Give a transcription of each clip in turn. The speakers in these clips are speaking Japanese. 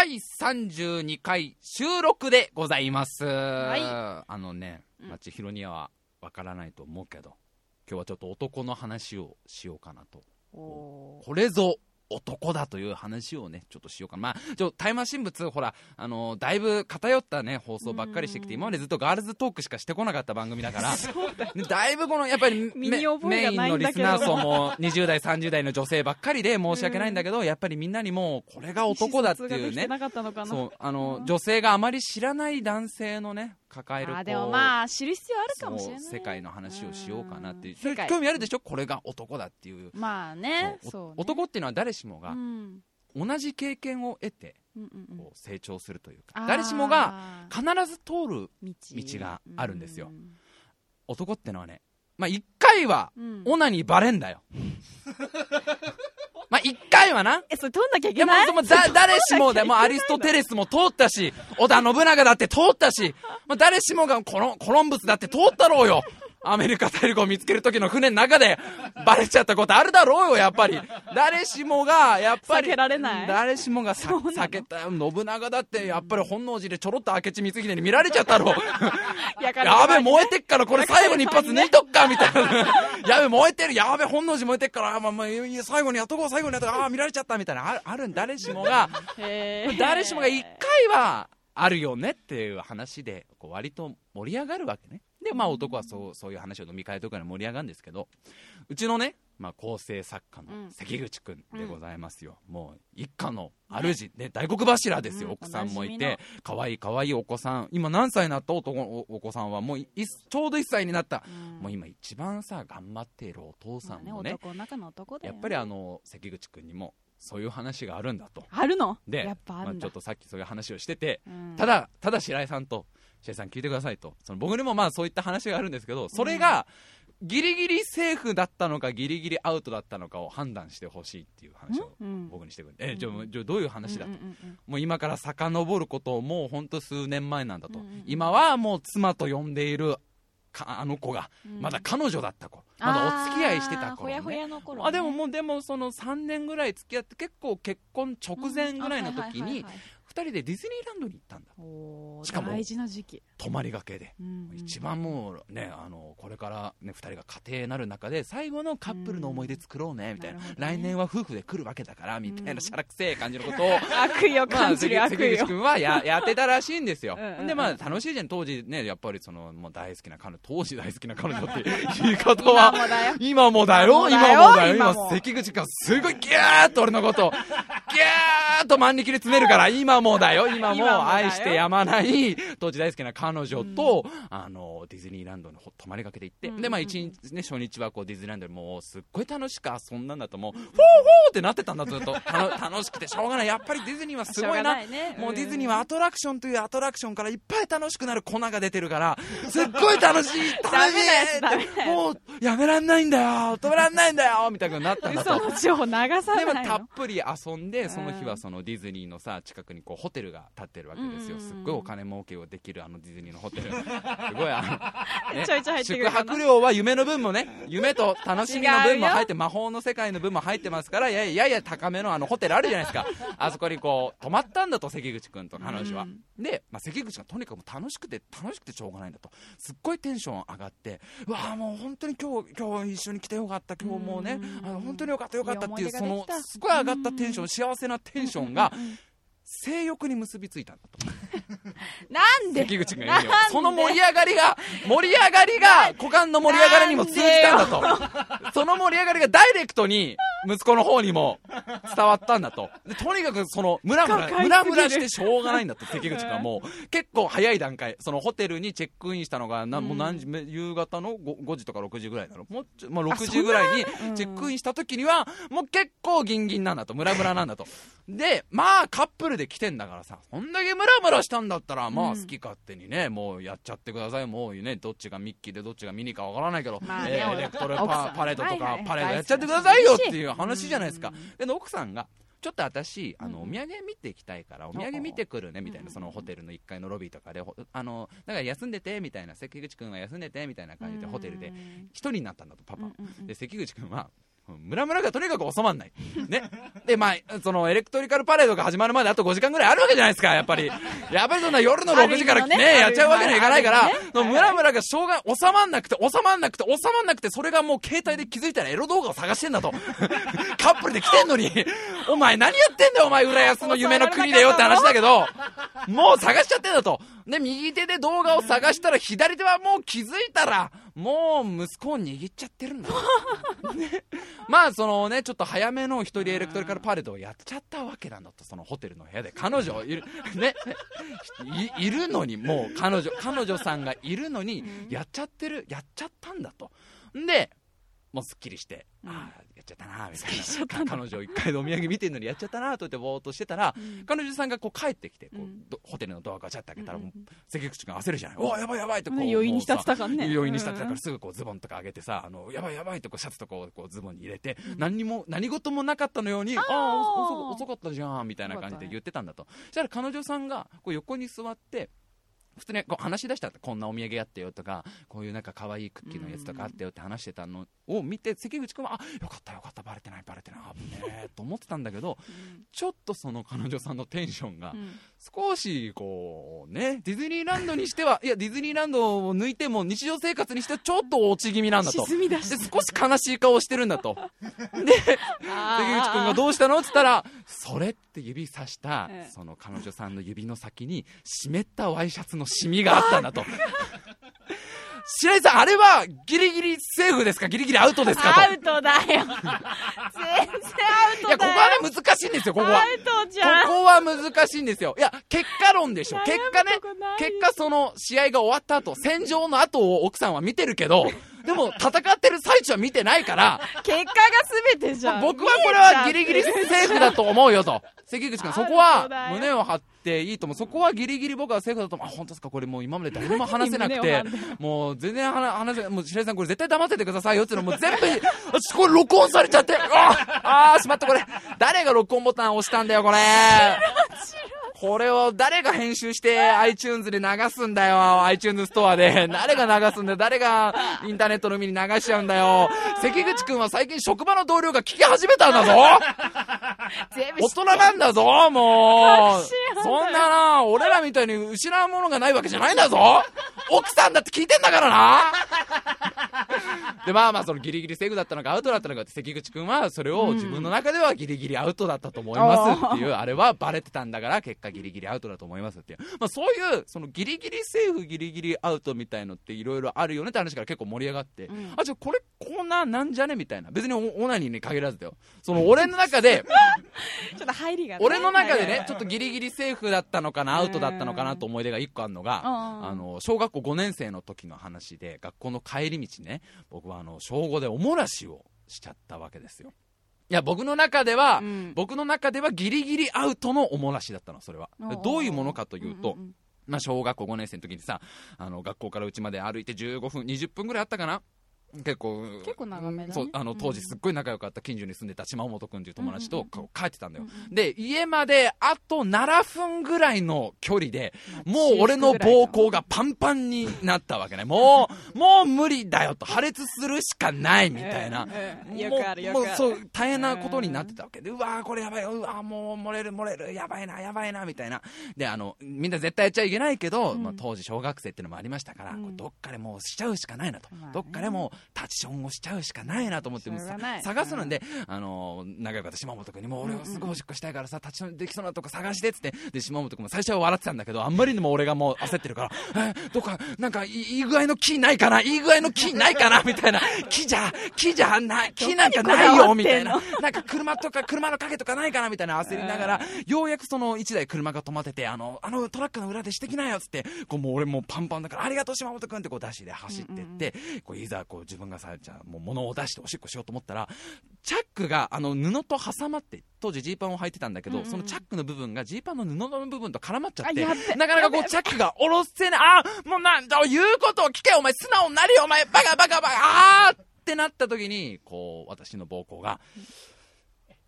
第32回収録でございます。いあのね、うんまちひろにはわからないと思うけど、今日はちょっと男の話をしようかなと。おこれぞ男だという話をね、ちょっとしようかな。まあ、ちょ、タイマー神仏、ほら、あのだいぶ偏ったね、放送ばっかりしてきて、うん今までずっとガールズトークしかしてこなかった番組だから、ね。だいぶこの、やっぱり身に覚えがないんだけど。メインのリスナー層も20代、30代の女性ばっかりで申し訳ないんだけど、やっぱりみんなにもう、これが男だっていうね、あの、女性があまり知らない男性のね、抱えるあでもまあ知る必要あるかもしれない世界の話をしようかなっていう。興味あるでしょこれが男だっていう。まあね男っていうのは誰しもがうん。同じ経験を得てこう成長するというか、誰しもが必ず通る道。道があるんですよ。うん。男ってのはね、まあ一回はうん。オナニーバレんだよ。まあ一回はな。えそれ取んなきゃいけない？そのだ 誰しもでもアリストテレスも通ったし、織田信長だって通ったし、まあ、誰しもがコロコロンブスだって通ったろうよ。アメリカ大陸を見つける時の船の中でバレちゃったことあるだろうよ、やっぱり。誰しもが、やっぱり。避けられない誰しもが避けたよ。信長だって、やっぱり本能寺でちょろっと明智光秀に見られちゃったろう。やべ、燃えてっから、これ最後に一発抜いとっか、みたいな。やべ、燃えてる、やべ、本能寺燃えてっから、あまあ、まあ、最後にやっとこう、最後にやっとこう、ああ、見られちゃった、みたいな、ある、あるん、誰しもが、誰しもが一回はあるよねっていう話で、こう割と盛り上がるわけね。で、まあ男はそう、そういう話を飲み会とかで盛り上がるんですけど、うちのね、まあ構成作家のうん関口くんでございますよ。もう一家の主、ね、大黒柱ですよ。うん奥さんもいおなじみて、可愛い可愛いお子さん。今何歳になった男のおお子さんはもういいちょうど1歳になった。うんもう今一番さ、頑張っているお父さんまあもね、男の中の男だよやっぱりあの、関口くんにもそういう話があるんだと。あるの？で、やっぱあるんだまあちょっとさっきそういう話をしてて、うんただ、ただ白井さんと、白井さん聞いてくださいと。その僕にもまあそういった話があるんですけど、それが、ギリギリセーフだったのか、ギリギリアウトだったのかを判断してほしいっていう話をうん僕にしてくる。え、じゃあ、じゃあどういう話だと？うんうんうんもう今から遡ることをもうほんと数年前なんだと。うんうんうん今はもう妻と呼んでいるかあの子が、うんまだ彼女だった子。まだお付き合いしてた頃、ね。あーほやほやの頃ねあでももうでもその3年ぐらい付き合って結構結婚直前ぐらいの時にうんあはいはいはいはい2人でディズニーランドに行ったんだ。しかも大事な時期。泊まりがけで、うんうん。一番もうねあのこれからね2人が家庭になる中で最後のカップルの思い出作ろうねみたいな,、ね。来年は夫婦で来るわけだからみたいうんなしゃらくせえ感じのことを。悪意をまあ、感じる悪意を。関口君はや やってたらしいんですよ。うんうんうん。でまあ楽しいじゃん当時ねやっぱりそのもう大好きな彼女当時大好きな彼女って言い方は今もだよ。今もだよ、今関口がすごいギャーっと俺のことを、ギャーっと万力で詰めるから、今 もだよ、今 今も愛してやまない、当時大好きな彼女と、あの、ディズニーランドにほ泊まりがけて行って、で、まあ一日ね、初日はこうディズニーランドでもうすっごい楽しく遊んだんだと、もう、フォーフォーってなってたんだ、ずっと。楽しくてしょうがない。やっぱりディズニーはすごいな。もうディズニーはアトラクションというアトラクションからいっぱい楽しくなる粉が出てるから、すっごい楽しい。ダメ。なやつダメなやつもう、やめらんないんだよ。止めらんないんだよ。みたいになったんだと。嘘の情報流さでもないの。たっぷり遊んで、その日うんはそのディズニーのさ、近くにこうホテルが建ってるわけですよ。すっごいお金儲けをできるあのディズニーのホテル。すごいあの、ねちょいちょい宿泊料は夢の分もね、夢と楽しみの分も入って、魔法の世界の分も入ってますから、やややや高めのあのホテルあるじゃないですか。あそこにこう、泊まったんだと、関口くんと彼女は。うんで、まあ、関口がとにかく楽しくて、楽しくてしょうがないんだと。すっごいテンション上がって、うわあもう本当に今日、今日一緒に来てよかった、今日もうね、うんあの本当によかったよかったっていう、そのすごい上がったテンション、幸せなテンションが性欲に結びついたんだと。なんで？関口が言うになんで？はその盛り上がりが、盛り上がりが、股間の盛り上がりにも通じたんだと。その盛り上がりがダイレクトに、息子の方にも伝わったんだと。でとにかくその、ムラムラ、ムラムラしてしょうがないんだと、関口がもう、結構早い段階、そのホテルにチェックインしたのが、なもう何時、夕方の 5, 5時とか6時ぐらいだろ。もうちょ、まあ、6時ぐらいにうんチェックインした時には、もう結構ギンギンなんだと、ムラムラなんだと。で、まあカップルで来てんだからさ、そんだけムラムラしたんだったら、まあうん好き勝手にね、もうやっちゃってください。もうね、どっちがミッキーでどっちがミニかわからないけど、まあねえーエレクトロパパレードとかパレードやっちゃってくださいよっていう話じゃないですか。うん。で、奥さんが、ちょっと私、あの、おうん。土産見ていきたいから、お土産見てくるね、みたいな、うん。そのホテルの1階のロビーとかで、ほあの、だから休んでて、みたいな、関口くんは休んでて、みたいな感じでホテルで、一人になったんだと、パパ。で、関口くんは、ムラムラがとにかく収まんない。ね。で、まあ、そのエレクトリカルパレードが始まるまであと5時間ぐらいあるわけじゃないですか、やっぱり。やっぱりそんな夜の6時からね、ねやっちゃうわけにはいかないからね、そのムラムラがしょうが、収まんなくて、収まんなくて、収まんなくて、それがもう携帯で気づいたらエロ動画を探してんだと。カップルで来てんのに、お前何やってんだよ、お前、浦安の夢の国でよって話だけど、もう探しちゃってんだと。で、右手で動画を探したら、左手はもう気づいたら、もう息子を握っちゃってるんだ。ねまあ、そのね、ちょっと早めの一人エレクトリカルパレードをやっちゃったわけなんだと、そのホテルの部屋で。彼女いる、ね、いいるのに、もう彼女、彼女さんがいるのに、やっちゃってる、やっちゃったんだと。んで、もうすっきりして、うんああ、ちゃったな、みたいな。か彼女一回でお土産見てんのにやっちゃったな、と言ってぼーっとしてたら、うん。彼女さんがこう帰ってきて、こううん。どホテルのドアガチャって開けたら、うん関口君焦るじゃない。おいやばいやばいってこう、ね余韻に浸ってたからね。余韻に浸ってたかうんらすぐこうズボンとか上げてさ、あの、やばいやばいってこうシャツとかをこうズボンに入れて、何にも、何事もなかったのように、ああ、遅遅かった。じゃん、みたいな感じで言ってたんだと。そしたら彼女さんがこう横に座って、普通にこう話し出したらこんなお土産あってよとかこういうなんか可愛いクッキーのやつとかあってよって話してたのを見て関口君はあよかったよかったバレてないバレてないあぶねえと思ってたんだけどちょっとその彼女さんのテンションがうん少しこうねディズニーランドにしてはいやディズニーランドを抜いても日常生活にしてはちょっと落ち気味なんだと。で少し悲しい顔してるんだと。で関口君がどうしたの？って言ったらそれって指さしたええ。その彼女さんの指の先に湿ったワイシャツのシミがあったんだと白井さんあれはギリギリセーフですか？ギリギリアウトですか？とアウトだよ。全然アウトだよ。いやここはね難しいんですよここはアウトじゃん。ここは難しいんですよ。いや、結果論でしょ。結果ね結果その試合が終わった後、戦場の後を奥さんは見てるけど、でも戦ってる最中は見てないから、結果が全てじゃん。僕はこれはギリギリセーフだと思うよと。関口君、そこは胸を張っていいと思う。そこはギリギリ僕はセーフだと思う。あ、本当ですか？これもう今まで誰にも話せなく胸て もう全然話話せ、もう白井さんこれ絶対黙っててくださいよっていうのもう全部、私これ録音されちゃって、ああー、しまったこれ。誰が録音ボタン押したんだよこれ。これを誰が編集して iTunes で流すんだよ。iTunes ストアで。誰が流すんだよ。誰がインターネットの海に流しちゃうんだよ。関口くんは最近職場の同僚が聞き始めたんだぞ 大人なんだぞもうそんなな、俺らみたいに失うものがないわけじゃないんだぞ奥さんだって聞いてんだからなで、まあまあ、そのギリギリセーフだったのかアウトだったのかって関口くんはそれを自分の中ではギリギリアウトだったと思いますっていう、あれはバレてたんだから結果ギリギリアウトだと思いますって。まあそういう、そのギリギリセーフギリギリアウトみたいのっていろいろあるよねって話から結構盛り上がって、んあ、じゃあこれコーナーなんじゃねみたいな。別にオオナニーに限らずだよ。その俺の中で、ちょっと入りがね。俺の中ではい、ねちょっとギリギリセーフだったのかな、アウトだったのかなと思い出が一個あるのが、うんあの、小学校5年生の時の話で、学校の帰り道ね、僕はあの、小5でおもらしをしちゃったわけですよ。いや、僕の中では、うん。僕の中ではギリギリアウトのおもらしだったの、それは。どういうものかというと、んんまあ、小学校5年生の時にさ、あの、学校から家まで歩いて15分、20分ぐらいあったかな？結構、結構長めだね。そう、あの、うん。当時すっごい仲良かった近所に住んでた島本くんっていう友達とうんうんうん。こう帰ってたんだよ。で、家まであと7分ぐらいの距離で、もう俺の膀胱がパンパンになったわけね。もう、もう無理だよと、破裂するしかないみたいな。うんうんもうよくあるよくある。もうそう、大変なことになってたわけ。で、うわーこれやばいよ、うわーもう漏れる漏れる、やばいな、やばいな、みたいな。で、あの、みんな絶対やっちゃいけないけど、うん。まあ当時小学生っていうのもありましたから、うん。これどっかでもうしちゃうしかないなと。まあね。どっかでもうタッチションをしちゃうしかないなと思って、探すので、あの、仲良かった島本君にも、俺はすごいおしっこしたいからさ、タッチションできそうなとこ探してっつって、で、島本君も最初は笑ってたんだけど、あんまりにも俺がもう焦ってるから、えーどっか、なんかいい、具合の木ないかな？いい具合の木ないかな？みたいな、木じゃ、木じゃない、木なんかないよ？みたいな。なんか車とか車の影とかないかな？みたいな。焦りながら、ようやくその一台車が止まってて、あの、あのトラックの裏でしてきなよっつって、こうもう俺もうパンパンだから、ありがとう島本君ってこうダッシュで走ってって、こういざこう自分がさ、じゃあもう物を出しておしっこしようと思ったら、チャックがあの布と挟まって、当時ジーパンを履いてたんだけど、うんうんそのチャックの部分がジーパンの布の部分と絡まっちゃって、なかなかこうチャックが下ろせない、あもうなんだ、言うことを聞けお前素直になれよお前バカバカバカあーってなった時に、こう、私の膀胱が、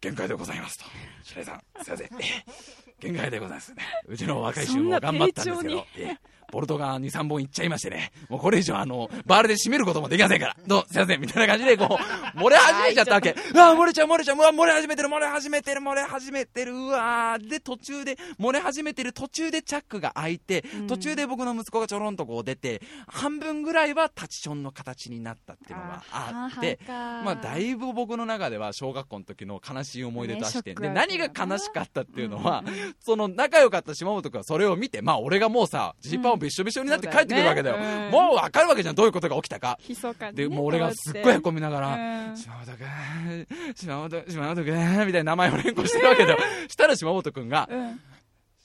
限界でございますと。白井さん、すいません。え 限界でございますね。うちの若い衆も頑張ったんですけど、えボルトが2、3本いっちゃいましてね、もうこれ以上あの、バールで締めることもできませんから、どう、すいません、みたいな感じでこう、漏れ始めちゃったわけ。うわ、漏れちゃう、漏れちゃう、うわ、漏れ始めてる、漏れ始めてる、漏れ始めてる、うわで、途中で、漏れ始めてる途中でチャックが開いて、途中で僕の息子がちょろんとこう出て、半分ぐらいはタチションの形になったっていうのがあって、まあ、だいぶ僕の中では小学校の時の悲しい思い出として、で、ねショックだ何が悲しかったっていうのは、その仲良かった島本君はそれを見て、まあ俺がもうさ、ジーパンをびっしょびしょになって帰ってくるわけだよ。そうだよねうんもうわかるわけじゃん、どういうことが起きたか。密かにねで、もう俺がすっごいへこみながら、うん島本君、島本、島本君、みたいな名前を連呼してるわけだよ。したら島本君ん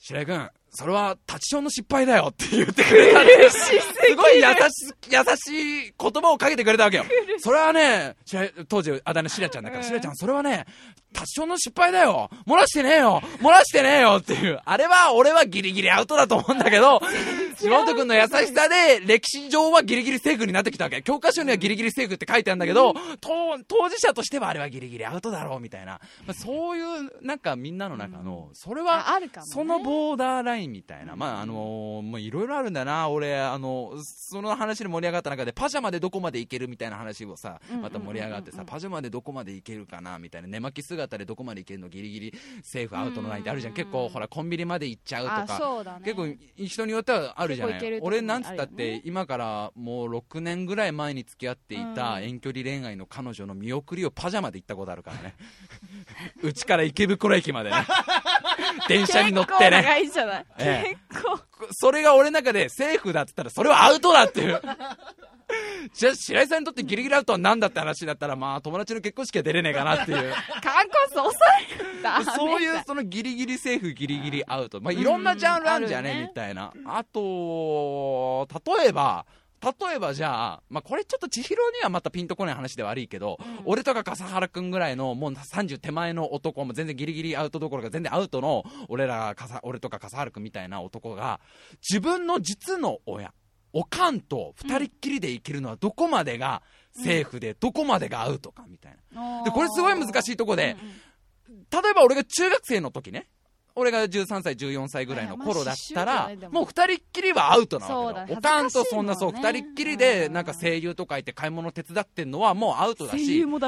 白井君、それはタチションの失敗だよって言ってくれたんで、すごい優し、優しい言葉をかけてくれたわけよ。それはね、当時あだ名しらちゃんだから、うん。しらちゃん、それはね、タチションの失敗だよ。漏らしてねえよ。漏らしてねえよっていう。あれは、俺はギリギリアウトだと思うんだけど、島本君の優しさで、歴史上はギリギリセーフになってきたわけ。教科書にはギリギリセーフって書いてあるんだけど、当当事者としてはあれはギリギリアウトだろうみたいな。まあ、そういう、なんかみんなの中の、それは、そのボーダーラインみたいな、まあ、あのもういろいろあるんだな、俺、あの、その話で盛り上がった中で、パジャマでどこまでいけるみたいな話をさ、また盛り上がってさ、パジャマでどこまでいけるかな、みたいな、寝巻き姿でどこまでいけるの、ギリギリセーフアウトのラインってあるじゃん。結構、ほら、コンビニまで行っちゃうとあか。結構人によってはあるじゃない。俺なんつったって今からもう6年ぐらい前に付き合っていたうん。遠距離恋愛の彼女の見送りをパジャマで行ったことあるからね。うちから池袋駅までね。電車に乗ってね。長いんじゃない？ええ。結構。それが俺の中でセーフだって言ったらそれはアウトだっていう。じゃあ白井さんにとってギリギリアウトは何だって話だったらまあ友達の結婚式は出れねえかなっていう。観光数抑えるんだそういうそのギリギリセーフギリギリアウト、まあ、いろんなジャンルあるんじゃねみたいなあと例えば例えばじゃあ、まあ、これちょっと千尋にはまたピンとこない話で悪いけど、俺とか笠原君ぐらいのもう30手前の男も全然ギリギリアウトどころか全然アウトの俺ら笠俺とか笠原君みたいな男が自分の実の親おかんと二人っきりで生きるのはどこまでがセーフで、どこまでがアウトかみたいな。でこれすごい難しいとこで、例えば俺が中学生の時ね、俺が13歳、14歳ぐらいの頃だったらも。もう二人っきりはアウトなわけ。おかんとそんな、そう、二人っきりで、なんか声優とか行って買い物手伝ってんのはもうアウトだ声し優、もう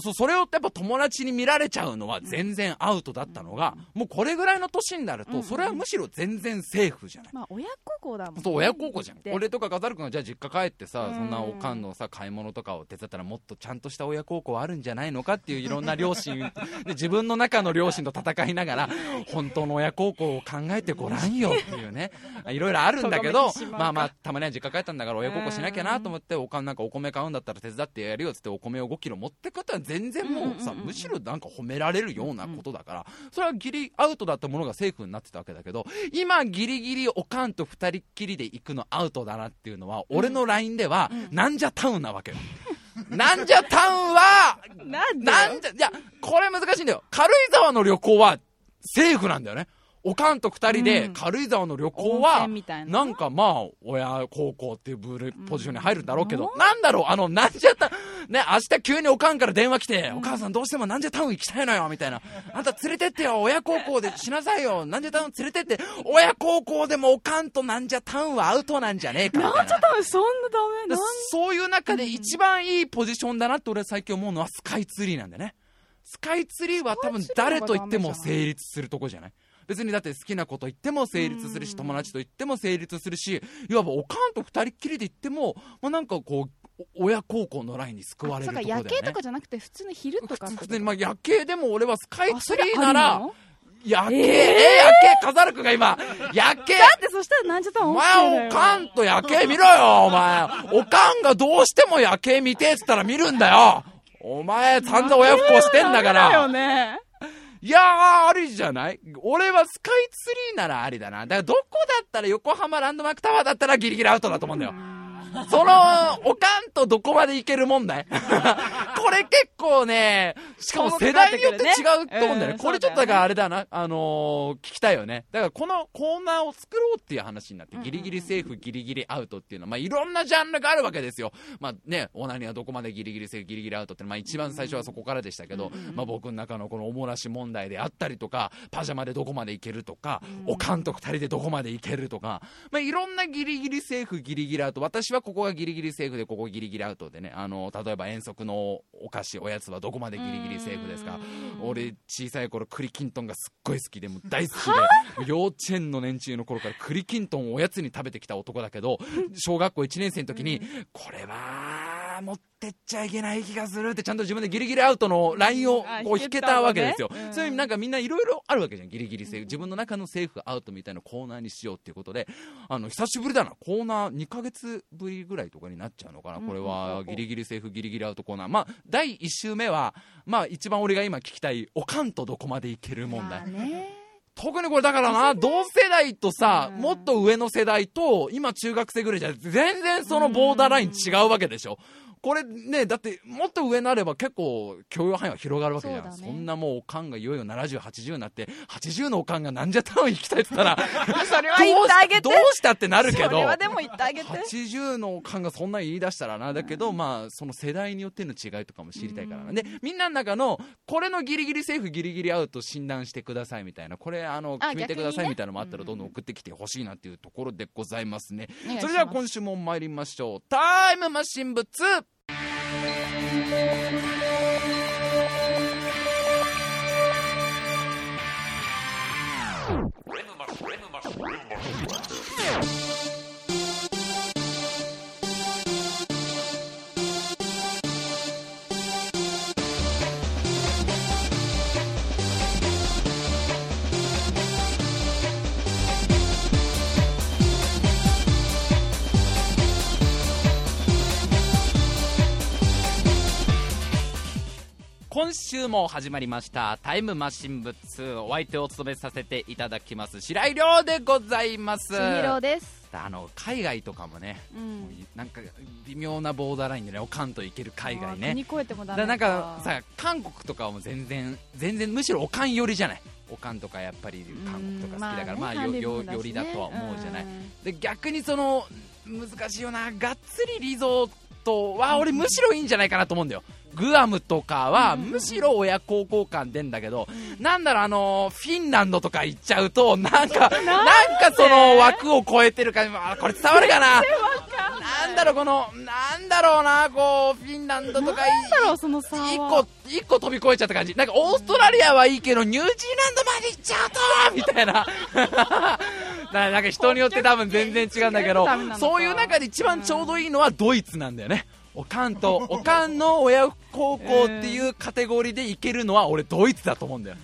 そそれをやっぱ友達に見られちゃうのは全然アウトだったのが、もうこれぐらいの年になると、それはむしろ全然セーフじゃない。まあ親孝行だもんね。そう親孝行じゃん。で。俺とか飾る君がじゃあ実家帰ってさ、うん。そんなおかんのさ買い物とかを手伝ったらもっとちゃんとした親孝行あるんじゃないのかっていういろんな両親。で自分の中の両親と戦いながら本当の親孝行を考えてごらんよっていうね。いろいろあるんだけどまあまあたまには実家帰ったんだから親孝行しなきゃなと思っておかんなんかお米買うんだったら手伝ってやるよっつってお米を5キロ持ってくったら全然もうさむしろなんか褒められるようなことだからそれはギリアウトだったものがセーフになってたわけだけど今ギリギリおかんと二人っきりで行くのアウトだなっていうのは、俺の LINE では、なんじゃタウンなわけよ。なんじゃタウンは、なんじゃ、いや、これ難しいんだよ。軽井沢の旅行は、セーフなんだよね。おかんと二人でうん。軽井沢の旅行温は、ななんかまあ、親孝行っていうブルポジションに入るんだろうけど、なんだろう、あの、なんじゃタウン、ね、明日急におかんから電話来て、お母さんどうしてもなんじゃタウン行きたいのよ、みたいな。あんた連れてってよ、親孝行でしなさいよ、なんじゃタウン連れてって、親孝行でもおかんとなんじゃタウンはアウトなんじゃねえか、みたいな。多分そんなダメ？だなん？そういう中で一番いいポジションだなって俺は最近思うのはスカイツリーなんだよね。スカイツリーは多分誰と言っても成立するとこじゃない？別にだって好きなこと言っても成立するし、友達と言っても成立するし、いわばおかんと二人っきりで言っても、まあ、なんかこう、お親孝行のラインに救われるところだよね。夜景とかじゃなくて普通の昼とか普通に、まあ、夜景でも俺はスカイツリーなあら夜景、えー？え夜景、飾るくんが今、夜景だってそしたらなんちゃったらお前おかんと夜景見ろよ、お前。おかんがどうしても夜景見てっつったら見るんだよ。お前、散々親不孝してんだから。ねいやー、ありじゃない？俺はスカイツリーならありだな。だからどこだったら横浜ランドマークタワーだったらギリギリアウトだと思うんだよ。その、おかんとどこまでいける問題 これ結構ね、しかも世代によって違うと思うんだよね。うんこれちょっとだからあれだな、あのー聞きたいよね。だからこのコーナーを作ろうっていう話になって、ギリギリセーフ、ギリギリアウトっていうのは、まあいろんなジャンルがあるわけですよ。まあね、オナニーはどこまでギリギリセーフ、ギリギリアウトって、まあ一番最初はそこからでしたけど、まあ僕の中のこのおもらし問題であったりとか、パジャマでどこまでいけるとか、おかんと二人でどこまでいけるとか、まあいろんなギリギリセーフ、ギリギリアウト。私はここがギリギリセーフで、ここギリギリアウトでね、あの、例えば遠足のお菓子、おやつはどこまでギリギリセーフですか。俺小さい頃栗きんとんがすっごい好きでもう大好きで。幼稚園の年中の頃から栗きんとんをおやつに食べてきた男だけど小学校1年生の時にこれは持ってっちゃいけない気がするってちゃんと自分でギリギリアウトのラインをあこう引けたわけですよ。うん。そういうなんかみんないろいろあるわけじゃんギリギリセーフ自分の中のセーフアウトみたいなコーナーにしようっていうことであの久しぶりだな。コーナー2ヶ月ぶりぐらいとかになっちゃうのかなこれは。ギリギリセーフギリギリアウトコーナー。まあ第1週目はまあ一番俺が今聞きたいおかんとどこまでいける問題。特にこれだからな、同世代とさ、うん。もっと上の世代と、今中学生ぐらいじゃ、全然そのボーダーライン違うわけでしょ。これね、だって、もっと上になれば結構許容範囲は広がるわけじゃん。そ,、ねんなもうおかんがいよいよ70、80になって、80のおかんがなんじゃタウン行きたいって言ったら、それは言ってあげてどうしたってなるけどそれ、はでも言ってあげて80の感がそんなに言い出したらな、だけど、まあ、その世代によっての違いとかも知りたいからな。で、みんなの中の、これのギリギリセーフ、ギリギリアウト診断してくださいみたいな、これ、あの、あ決めてくださいみたいなのもあったら、どんどん送ってきてほしいなっていうところでございますね。お願いしますそれでは今週も参りましょう。タイムマシン部2。Rhythm, rhythm, rhythm. 今週も始まりましたタイムマシン部2お相手を務めさせていただきます白井亮でございます。千尋です。あの海外とかもね、うん。なんか微妙なボーダーラインでねおかんといける海外ね。国越えてもダメだからなんかさ韓国とかはもう全然全然むしろおかん寄りじゃない。おかんとかやっぱり韓国とか好きだからまあよよ寄りだとは思うじゃない。で逆にその難しいよながっつりリゾートは俺むしろいいんじゃないかなと思うんだよグアムとかはむしろ親孝行感出んだけど、なんだろうあのフィンランドとか行っちゃうとなんかなんかその枠を超えてる感じあこれ伝わるかな？なんだろうこのなんだろうなこうフィンランドとかいなんだろうその差は。一個一個飛び越えちゃった感じ。なんかオーストラリアはいいけどニュージーランドまで行っちゃうとみたいな。ななんか人によって多分全然違うんだけどそういう中で一番ちょうどいいのはドイツなんだよね。おかんとおかんの親孝行っていうカテゴリーでいけるのは俺ドイツだと思うんだよ。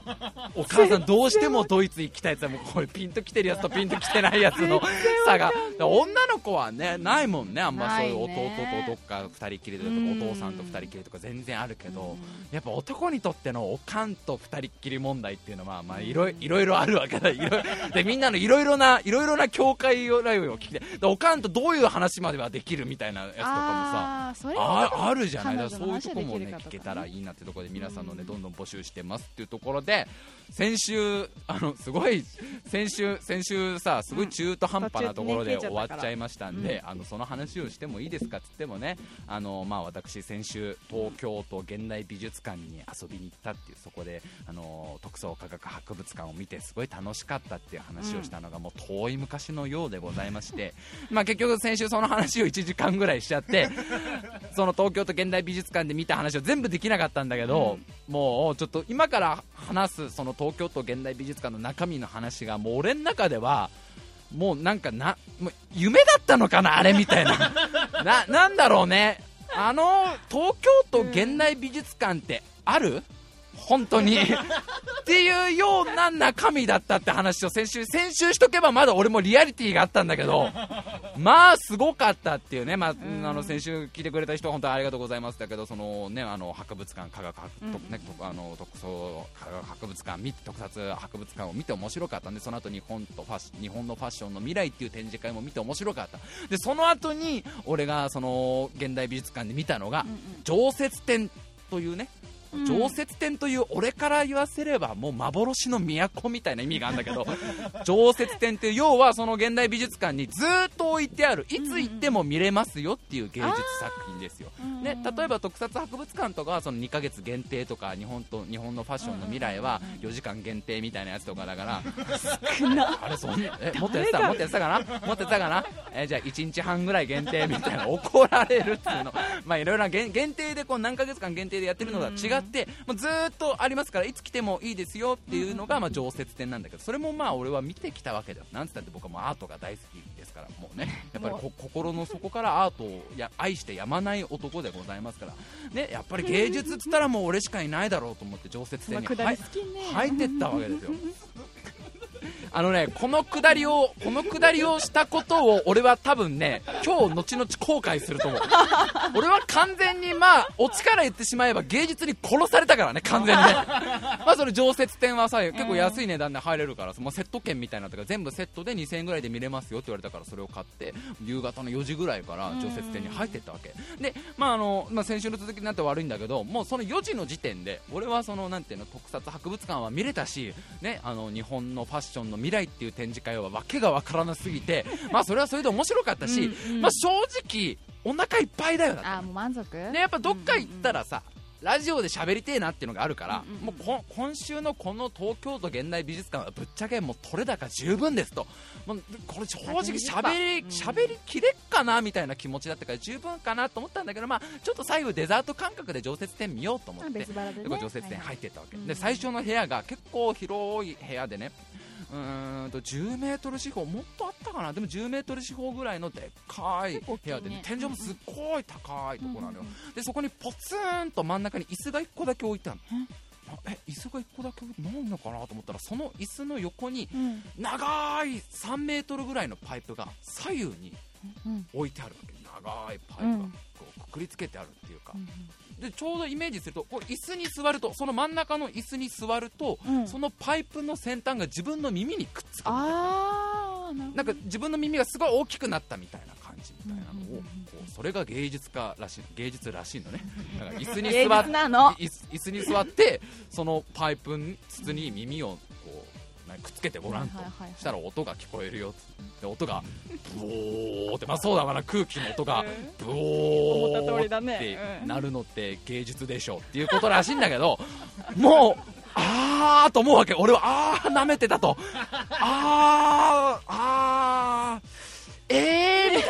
お母さんどうしてもドイツ行きたいってもうこれピンときてるやつとピンときてない。やつの差が女の子はねないもんね。あんまそういう弟とどっか二人きりでとうんかお父さんと二人きりとか全然あるけどやっぱ男にとってのおかんと二人っきり問題っていうのはまあいろいいろあるわけだ。でみんなのいろいろないろいろな境界をライブを聞きて。でおかんとどういう話まではできるみたいなやつとかもさあああるじゃない？だかそういうとこもね聞けたらいいなってところで皆さんのねどんどん募集してますっていうところで先週あのすごい先週先週さすごい中途半端なところで終わっちゃいましたんで、あのその話をしてもいいですかっつってもねあのまあ私先週東京都現代美術館に遊びに行ったっていうそこであの特捜科学博物館を見てすごい楽しかったっていう話をしたのがもう遠い昔のようでございまして、まあ結局先週その話を1時間ぐらいしちゃって その東京都現代美術館で見た話を全部できなかったんだけど、もうちょっと今から話すその東京都現代美術館の中身の話がもう俺の中ではもうなんかなもう夢だったのかなあれみたいな。ななんだろうね。あの東京都現代美術館ってある？本当に。っていうような中身だったって話を先週先週しとけばまだ俺もリアリティがあったんだけどまあすごかったっていうね、まあ、あの先週聞いてくれた人は本当にありがとうございますだけどその、ね、あの博物館科学博、うん。とね、とあの特捜科学博物館特撮博物館を見て面白かったんでその後日本とファッシ日本のファッションの未来っていう展示会も見て面白かった。でその後に俺がその現代美術館で見たのが、うんうん。常設展というねうん常設展という俺から言わせればもう幻の都みたいな意味があるんだけど 常設展っていう要はその現代美術館にずーっと置いてあるいつ行っても見れますよっていう芸術作品ですよ、うんね、例えば特撮博物館とかはその2ヶ月限定とか日本と日本のファッションの未来は4時間限定みたいなやつとかだから。あれそんえもっとやってたもっとやってたかな？もっとやってたかな？えじゃあ1日半ぐらい限定みたいな怒られるっていうの。まあいろいろな限限定でこう何ヶ月間限定でやってるのが違ってもうずーっとありますからいつ来てもいいですよっていうのがまあ常設展なんだけどそれもまあ俺は見てきたわけだよ。なんつったって僕はもうアートが大好きですからもうね。やっぱりこ心の底からアートをや愛してやまない男でございますから。ねやっぱり芸術っつったらもう俺しかいないだろうと思って常設展に入ね。入ってったわけですよ。あのね、このくだりを、このくだりをしたことを、俺は多分ね、今日後々後悔すると思う。俺は完全に、まあ、オチから言ってしまえば芸術に殺されたからね、完全に。まあ、それ常設展はさ、結構安い値段で入れるから、もうセット券みたいなとか全部セットで2000円ぐらいで見れますよって言われたから、それを買って、夕方の4時ぐらいから常設展に入ってったわけ。で、まあ、あの、まあ、先週の続きになって悪いんだけど、もうその4時の時点で、俺はその、なんていうの、特撮博物館は見れたし、ね、あの、日本のファッションの未来っていう展示会はわけがわからなすぎて、まあ、それはそれで面白かったし、うんうんまあ、正直、お腹いっぱいだよだってあーもう満足？ね、やっぱどっか行ったらさ、ラジオで喋りてえなっていうのがあるから、うんうんうん。もうこ今週のこの東京都現代美術館はぶっちゃけもう取れ高十分ですと、もうこれ正直喋りうん。喋りきれっかなみたいな気持ちだったから十分かなと思ったんだけど、まあ、ちょっと最後デザート感覚で常設展見ようと思ってね。常設展入ってったわけ、はいはいで最初の部屋が結構広い部屋でねうーんと10メートル四方もっとあったかな？でも10メートル四方ぐらいのでっかい部屋でね天井もすっごい高いところなのよ、でそこにポツンと真ん中に椅子が1個だけ置いてあるの。あえ椅子が1個だけ置いてないのかなと思ったらその椅子の横にうん。長い3メートルぐらいのパイプが左右にうん置いてあるわけ。長いパイプがうん。こうくくりつけてあるっていうか。うんでちょうどイメージするとこう椅子に座るとその真ん中の椅子に座ると、うん。そのパイプの先端が自分の耳にくっつくああななんか自分の耳がすごい大きくなったみたいな感じみたいなのをこうそれが芸術家らしい芸術らしいのね。なんか椅子に芸座っ術なの？椅子椅子に座ってそのパイプに筒に耳をこうくっつけてごらんと。したら音が聞こえるよで音がブオーってまあそうだわな空気の音がブオーってなるのって芸術でしょっていうことらしいんだけど もうあーと思うわけ。俺はあー舐めてたと。あーあーえ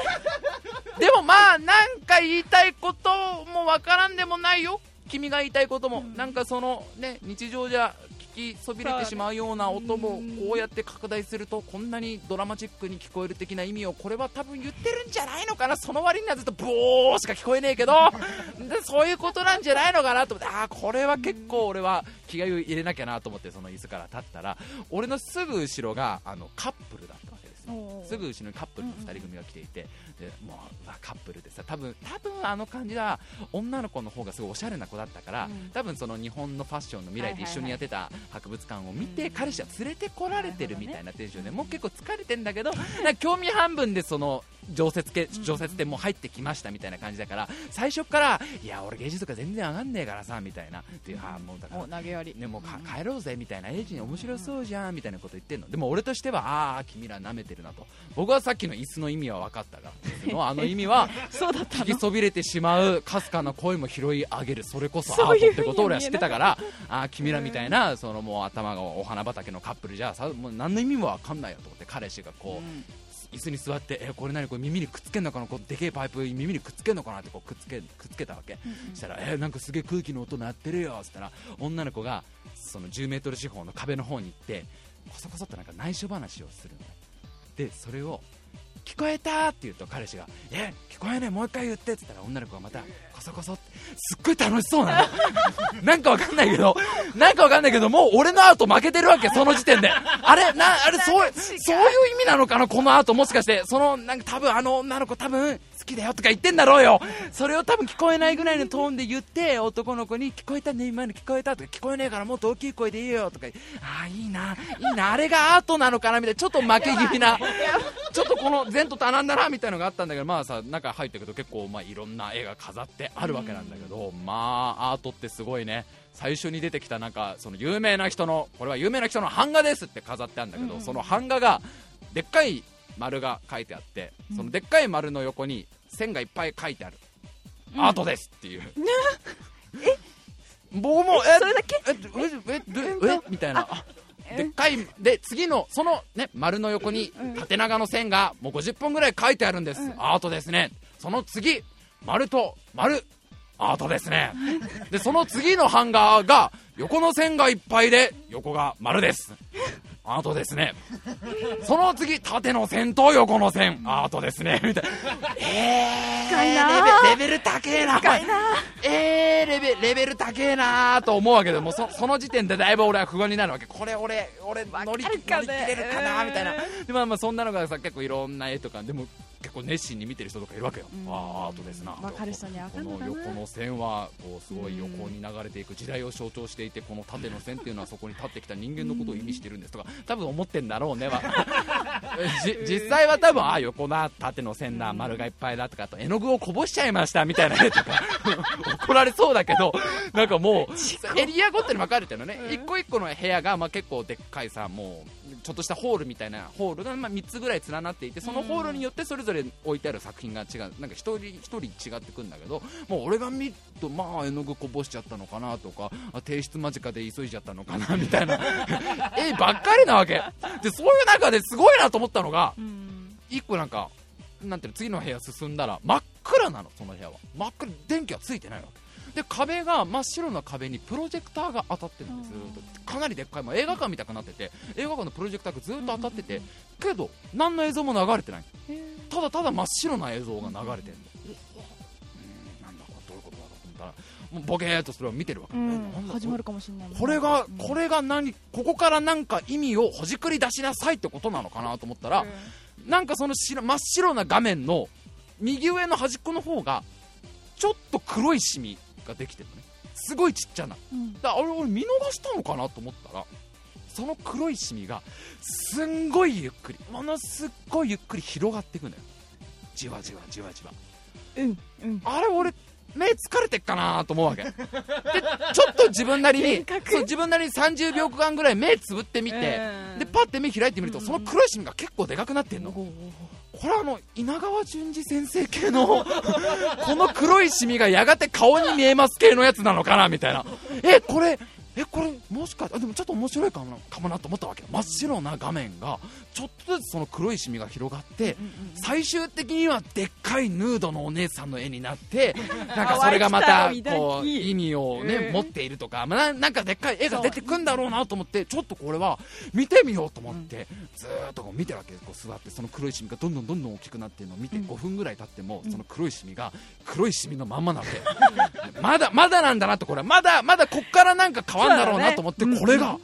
ー。でもまあなんか言いたいこともわからんでもないよ。君が言いたいことも、なんかそのね日常じゃ聞きそびれてしまうような音もこうやって拡大するとこんなにドラマチックに聞こえる的な意味をこれは多分言ってるんじゃないのかな。その割にはずっとブオーしか聞こえねえけど。でそういうことなんじゃないのかなと思ってああこれは結構俺は気合を入れなきゃなと思ってその椅子から立ったら俺のすぐ後ろがあのカップルだったすぐ後ろにカップルの2人組が来ていて、でもうカップルでさ多分多分あの感じは女の子の方がすごいおしゃれな子だったから、うん。多分その日本のファッションの未来で一緒にやってた博物館を見て、うん。彼氏は連れてこられてるみたいなテンションで、もう結構疲れてんだけどなんか興味半分でその常設け常設展も入ってきましたみたいな感じだから最初からいや俺芸術とか全然上がんねえからさみたいな。っていうあーもうだからお投げやり。ね、もうか帰ろうぜみたいな、エイジに面白そうじゃんみたいなこと言ってんの、でも俺としては、ああ、君ら舐めてるなと、僕はさっきの椅子の意味は分かったが、そのあの意味は、聞きの？そびれてしまうかすかな声も拾い上げる、それこそアートってことを俺は知ってたから、ああ、君らみたいな、そのもう頭がお花畑のカップルじゃさ、もう何の意味も分かんないよと思って、彼氏がこう、うん。椅子に座って、えこれ何これ耳にくっつけんのかなこうでけえパイプ耳にくっつけんのかなってこうくっつけくっつけたわけ、そしたら、えなんかすげえ空気の音鳴ってるよっつったら女の子がその10メートル四方の壁の方に行ってこそこそっとなんか内緒話をするのねでそれを聞こえたって言うと彼氏がえ聞こえないもう一回言ってって言ったら女の子がまたこそこそってすっごい楽しそうなの。なんかわかんないけどなんかわかんないけどもう俺のアート負けてるわけその時点で。あれなあれそうそういう意味なのかなこのアートもしかしてそのなんか多分あの女の子多分きだよとか言ってんだろうよ。それを多分聞こえないぐらいのトーンで言って男の子に聞こえたね今の聞こえたとか聞こえねえからもっと大きい声で言えよとかああいいないいなあれがアートなのかなみたいなちょっと負け気味なちょっとこの前途多難だなみたいなのがあったんだけどまあさ中入ってくると結構まあいろんな絵が飾ってあるわけなんだけどまあアートってすごいね。最初に出てきたなんかその有名な人のこれは有名な人の版画ですって飾ってあるんだけど、その版画がでっかい丸が書いてあって、そのでっかい丸の横に線がいっぱい書いてある、アートですっていう、僕もえそれだけ？えええええみたいな。でっかいで次のそのね丸の横に縦長の線がもう50本ぐらい書いてあるんです、アートですね。その次丸と丸。アートですね。でその次のハンガーが横の線がいっぱいで横が丸ですアートですね。その次縦の線と横の線。アートですね。みたいな。えーレベル高えな深いなえー、レベレベル高えなーと思うわけでもうそその時点でだいぶ俺は不安になるわけ。これ俺俺乗り乗り切れるかなみたいな。でまあまあそんなのがさ結構いろんな絵とか。でも結構熱心に見てる人とかいるわけよ、うん。ああアートですな。わかる人にはこの横の線はこうすごい横に流れていく時代を象徴していてこの縦の線っていうのはそこに立ってきた人間のことを意味してるんですとか多分思ってんだろうね 実際は多分ああ横な縦の線な丸がいっぱいだとかあと絵の具をこぼしちゃいましたみたいな絵とか 怒られそうだけどなんかもう エリアごとに分かれてるのね、一個一個の部屋がまあ結構でっかいさもうちょっとしたホールみたいなホールがまあ3つぐらい連なっていてそのホールによってそれぞれ置いてある作品が違う。なんか一人一人違ってくんだけどもう俺が見るとまあ絵の具こぼしちゃったのかなとかあ提出間近で急いじゃったのかなみたいな。絵ばっかりなわけ。でそういう中ですごいなと思ったのがうん。一個なんかなんていうの次の部屋進んだら真っ暗なのその部屋は。真っ暗電気はついてないわけで壁が真っ白な壁にプロジェクターが当たってるんです。かなりでっかいもう映画館みたくなってて映画館のプロジェクターがずっと当たっててけど何の映像も流れてない。ただただ真っ白な映像が流れてるの。うーん。なんだこれどういうことだろうと思ったらもうボケーっとそれを見てるわ。け、うん。始まるかもしれないこれがうん。これが何ここからなんか意味をほじくり出しなさいってことなのかなと思ったら、なんかその白真っ白な画面の右上の端っこの方がちょっと黒いシミができてるのね。すごいちっちゃな。うん。だからあれ俺見逃したのかなと思ったらその黒いシミがすんごいゆっくりものすっごいゆっくり広がっていくのよ。じわじわじわじわ。うんうん。あれ俺目疲れてっかなと思うわけ。でちょっと自分なりにそう自分なりに30秒間ぐらい目つぶってみてうん。でパッて目開いてみるとその黒いシミが結構でかくなってんのこれあの稲川淳二先生系のこの黒いシミがやがて顔に見えます系のやつなのかなみたいな。えこれえこれもしかあでもちょっと面白いかもなかもなと思ったわけ真っ白な画面がちょっとずつその黒いシミが広がって最終的にはでっかいヌードのお姉さんの絵になって なんかそれがまたこう意味をね、うん。持っているとか、まあななんかでっかい絵が出てくんだろうなと思ってちょっとこれは見てみようと思って、ずーっとこう見てるわけこう座ってその黒いシミがどんどんどんどん大きくなってるのを見てうん5分ぐらい経っても、その黒いシミが黒いシミのまんまなわけ。まだまだなんだなとこれ。まだまだこっからなんか変わるんだろうなと思って、これが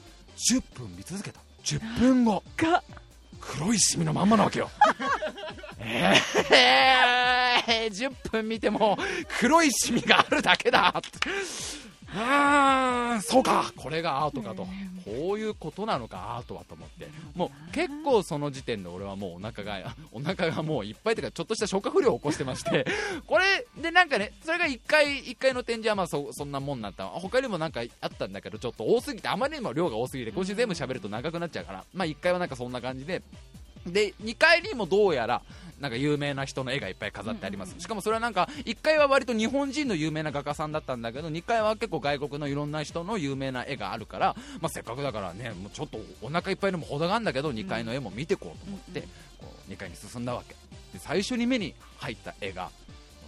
10分見続けた。10分後。が。黒いシミのまんまなわけよ。えー、10分見ても黒いシミがあるだけだ。あーそうか。これがアートかとこういうことなのかアートはと思って。もう結構その時点で俺はもうお腹が お腹がもういっぱいというかちょっとした消化不良を起こしてまして。これでなんかねそれが1回1回の展示はまあそそんなもんなった他にもなんかあったんだけどちょっと多すぎてあまりにも量が多すぎて今週全部喋ると長くなっちゃうから。まあ1回はなんかそんな感じでで2階にもどうやらなんか有名な人の絵がいっぱい飾ってあります、しかもそれはなんか1階は割と日本人の有名な画家さんだったんだけど2階は結構外国のいろんな人の有名な絵があるから、まあ、せっかくだからねもうちょっとお腹いっぱいでも程があるんだけど2階の絵も見てこうと思って、こう2階に進んだわけ。で最初に目に入った絵が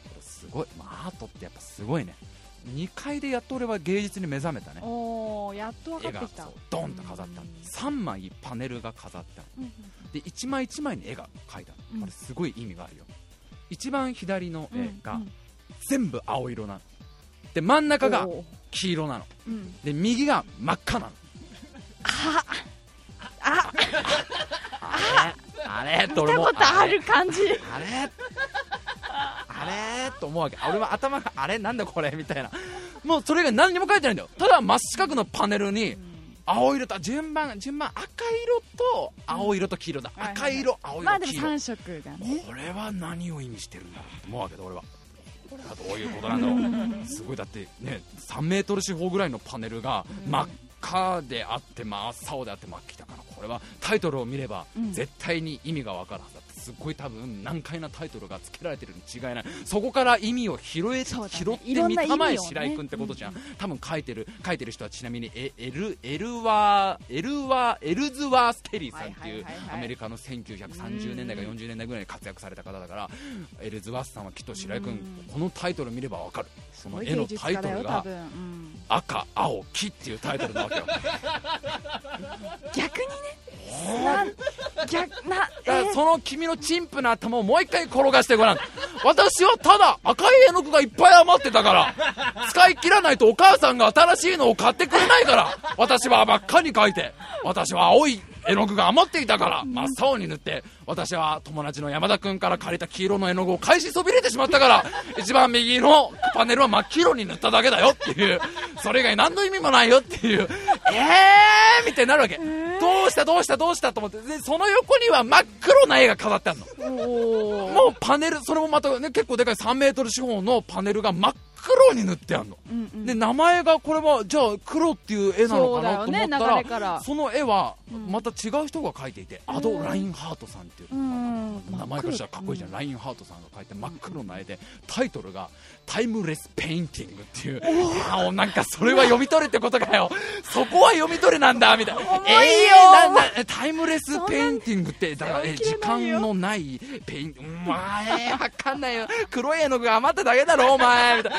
これすごい、まあ、アートってやっぱすごいね2階でやっと俺は芸術に目覚めたね。おーやっと分かってきた。ドンと飾ってある3枚パネルが飾ってあるうん。で1枚1枚に絵が描いてあれすごい意味があるよ。一番左のうん絵がうん全部青色なの。で真ん中が黄色なの。うん。で右が真っ赤なの。ああ。れ？あれ？って見俺もたことある感じ。あれあれ？と思うわけ。俺は頭があれ？なんだこれ？みたいな。もうそれが何にも書いてないんだよ。ただ真四角のパネルに青色と順番順番赤色と青色と黄色だ、赤色青まあでも色黄色、3色がね。これは何を意味してるんだろうと思うわけだ俺は。これはどういうことなんだろう。すごいだってね3メートル四方ぐらいのパネルが真っ赤であって真っ青であって真っ黄だからこれはタイトルを見ればうん。絶対に意味が分かるはずだすっごい多分難解なタイトルが付けられてるに違いない。そこから意味を拾え、ね拾ってみたまえ白井君ってことじゃん、多分書いてる書いてる人はちなみにエエルエルワーエルワーエルズワーステリーさんっていうアメリカの1930年代か40年代ぐらいに活躍された方だからエルズワースさんはきっと白井君うん。このタイトル見ればわかる。その絵のタイトルが赤青黄っていうタイトルなわけよ。逆にね逆なえその君の陳腐な頭をもう一回転がしてごらん。私はただ赤い絵の具がいっぱい余ってたから。使い切らないとお母さんが新しいのを買ってくれないから。私は真っ赤に描いて。私は青い絵の具が余っていたから。真っ青に塗って。私は友達の山田君から借りた黄色の絵の具を返しそびれてしまったから。一番右のパネルは真っ黄色に塗っただけだよっていう。それ以外何の意味もないよっていう。えーみたいになるわけどうしたどうしたどうしたと思って。でその横には真っ黒な絵が飾ってあるの。もうパネルそれもまたね結構でかい3メートル四方のパネルが真っ黒に塗ってあるの。うんうん。で名前がこれはじゃあ黒っていう絵なのかなと思ったられから。その絵はうん。また違う人が描いていて、アド・ラインハートさんっていう、うん。名前からしたらかっこいいじゃん、ラインハートさんが描いて真っ黒な絵で。タイトルが「Timeless Painting」っていう。いやもうなんかそれは読み取れってことかよ。そこは読み取れなんだみたいな。重いよ。えーなんだえ Timeless Painting ってだからえ時間のないペインお前わかんないよ。黒い絵の具が余っただけだろお前みたいな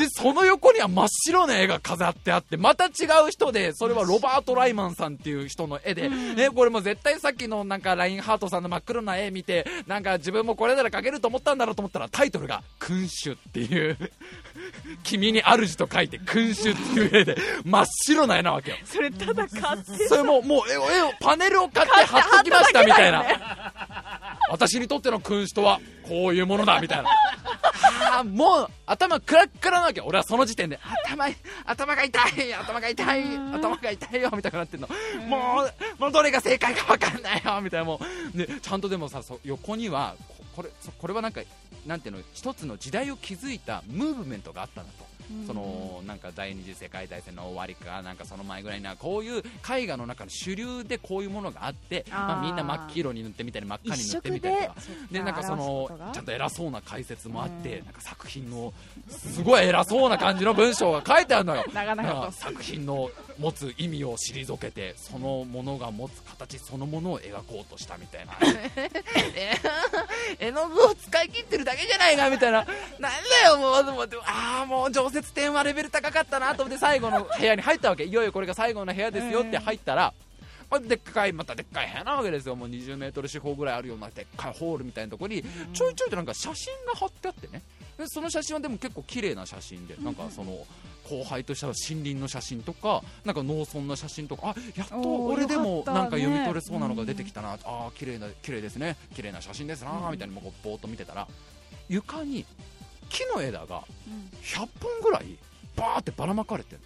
でその横には真っ白な絵が飾ってあってまた違う人でそれはロバート・ライマンさんっていう人の絵で、ね、これも絶対さっきのなんかラインハートさんの真っ黒な絵見てなんか自分もこれなら描けると思ったんだろうと思ったらタイトルが「君主」っていう君に主と書いて「君主」っていう絵で真っ白な絵なわけよ。それただ買って。それももう絵を絵をパネルを買って貼っときましたみたいな、私にとっての君主とはこういうものだみたいな。あーもう頭クラックラなわけ俺はその時点で頭頭が痛い頭が痛い頭が痛いよみたいになってんの。もうもうどれが正解か分かんないよみたいなもう。でちゃんとでもさそ横にはここれそこれはなんかなんていうの一つの時代を築いたムーブメントがあったんだとそのなんか第二次世界大戦の終わりかなんかその前ぐらいにはこういう絵画の中の主流でこういうものがあってまあ、みんな真っ黄色に塗ってみたり真っ赤に一塗ってみたりとか。でなんかそのちゃんと偉そうな解説もあってなんか作品のすごい偉そうな感じの文章が書いてあるのよ。作品の持つ意味を退けてそのものが持つ形そのものを描こうとしたみたいな。絵の具を使い切ってるだけじゃないかみたいな。なんだよもうと思ってああもう常設展はレベル高かったなと思って最後の部屋に入ったわけ。いよいよこれが最後の部屋ですよって入ったら、まあでっかいまたでっかい部屋なわけですよ。もう20メートル四方ぐらいあるようなでっかいホールみたいなところにちょいちょいとなんか写真が貼ってあってね。でその写真はでも結構綺麗な写真でなんかその荒廃とした森林の写真とかなんか農村の写真とかあやっと俺でもなんか読み取れそうなのが出てきたな、ああ綺麗な綺麗ですね。綺麗な写真ですなみたいなこうぼーっと見てたら床に木の枝がうん。100本ぐらいバーってばらまかれてる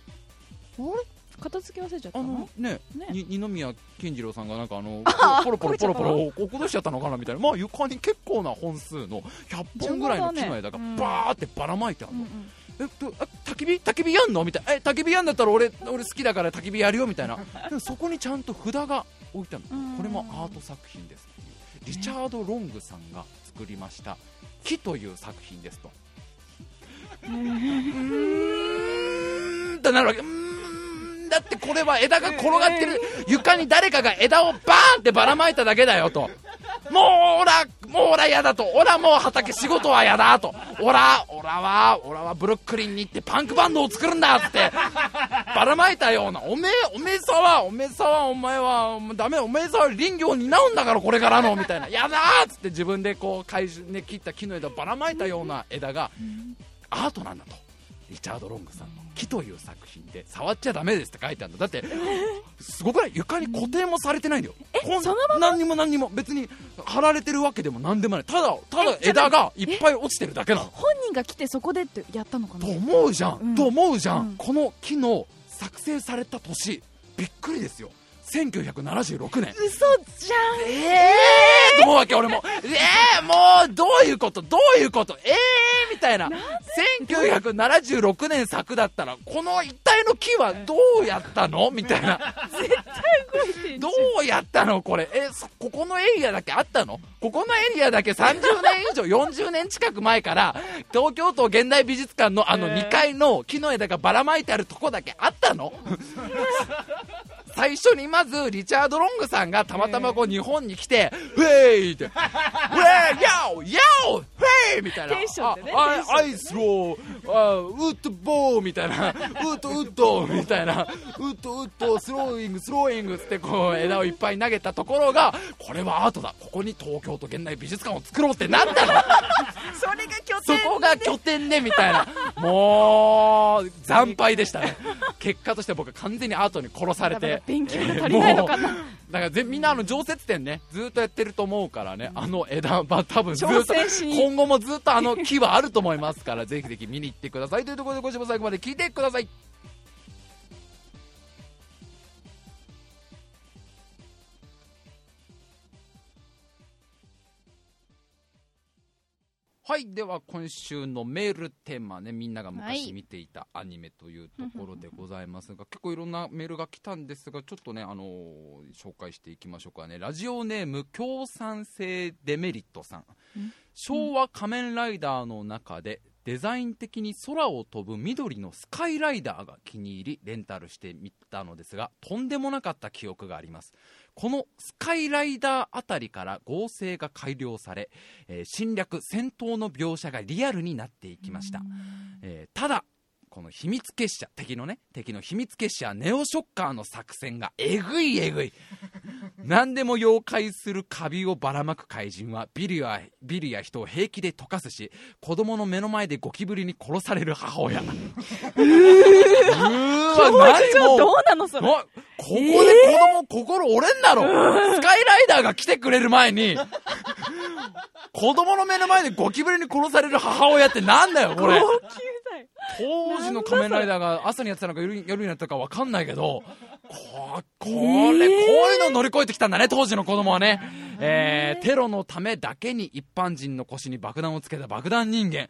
あれ？片付け忘れちゃったあののねね。に二宮金次郎さんがなんかあの ポロポロポロポロこ落っことしちゃったのかなみたいな。まあ床に結構な本数の100本ぐらいの木の枝がバーってばらまいてあるの、うんうん。えっと、あ焚き火？焚き火やんの？みたいな。え焚き火やんだったら俺俺好きだから焚き火やるよみたいな。でもそこにちゃんと札が置いてあるうん。のこれもアート作品ですっていう。リチャード・ロングさんが作りました「木」という作品ですとうーんってなるわけ。うーんだってこれは枝が転がってる。床に誰かが枝をバーンってばらまいただけだよと。もうオラもうオラ嫌だと。オラもう畑仕事は嫌だと。オラオラはオラはブルックリンに行ってパンクバンドを作るんだって。ばらまいたような。おめえおめえさはおめえさはお前はもうダメおめえさは林業を担うんだからこれからの。みたいな。やだーっつって自分でこう回収ね切った木の枝をばらまいたような枝がアートなんだと。リチャード・ロングさんの「木」という作品で触っちゃダメですって書いてあるんだ。だってすごくない？床に固定もされてないんだよ。こん何にも何にも別に貼られてるわけでも何でもない。ただただ枝がいっぱい落ちてるだけなの。本人が来てそこでってやったのかな？と思うじゃん、うん。と思うじゃん、うん。この木の作成された年びっくりですよ1976年。嘘じゃん。ええー、と思うわけ俺も。えー、もうどういうことどういうことええー、みたいな。1976年作だったらこの一体の木はどうやったの？みたいな。動いてどうやったのこれ？えそここのエリアだけあったの？ここのエリアだけ30年以上40年近く前から東京都現代美術館のあのへー2階の木の枝がばらまいてあるとこだけあったの？最初にまずリチャード・ロングさんがたまたまこう日本に来て「ウェイ!」って「ウェイヤオヤオウェイ!」みたいな。テンションでねあアイスローあウッドボーみたいな。ウッドウッドみたいな。ウッドウッドスローイングスローイングってこう枝をいっぱい投げたところがこれはアートだ。ここに東京都現代美術館を作ろうってなったのそれが拠そ点こが拠点ねみたいな。もう惨敗でしたね。結果として僕は完全にアートに殺されて勉強が足りないのかな。だからぜみんなあの常設展ねずっとやってると思うからねあの枝は多分ずっと今後もずっとあの木はあると思いますからぜひぜひ見に行ってください。というところでご視聴最後まで聞いてくださいはいでは今週のメールテーマねみんながはい。昔見ていたアニメというところでございますが、結構いろんなメールが来たんですがちょっとねあのー紹介していきましょうかね。ラジオネーム共産性デメリットさん。昭和仮面ライダーの中でデザイン的に空を飛ぶ緑のスカイライダーが気に入りレンタルしてみたのですがとんでもなかった記憶がありますこのスカイライダーあたりから合成が改良され、えー侵略戦闘の描写がリアルになっていきました、えーただこの秘密結社敵のね敵の秘密結社ネオショッカーの作戦がえぐいえぐい。何でも妖怪するカビをばらまく怪人はビルやビルや人を平気で溶かすし子供の目の前でゴキブリに殺される母親。うーわ教何も。うどうなのそれ？おここで子供、心折れんだろ。スカイライダーが来てくれる前に、子供の目の前でゴキブリに殺される母親ってなんだよ、これ。当時の仮面ライダーが朝にやってたのか夜に夜にやってたかわかんないけど、ここれ、こういうのを乗り越えてきたんだね、当時の子供はね。えー、テロのためだけに一般人の腰に爆弾をつけた爆弾人間。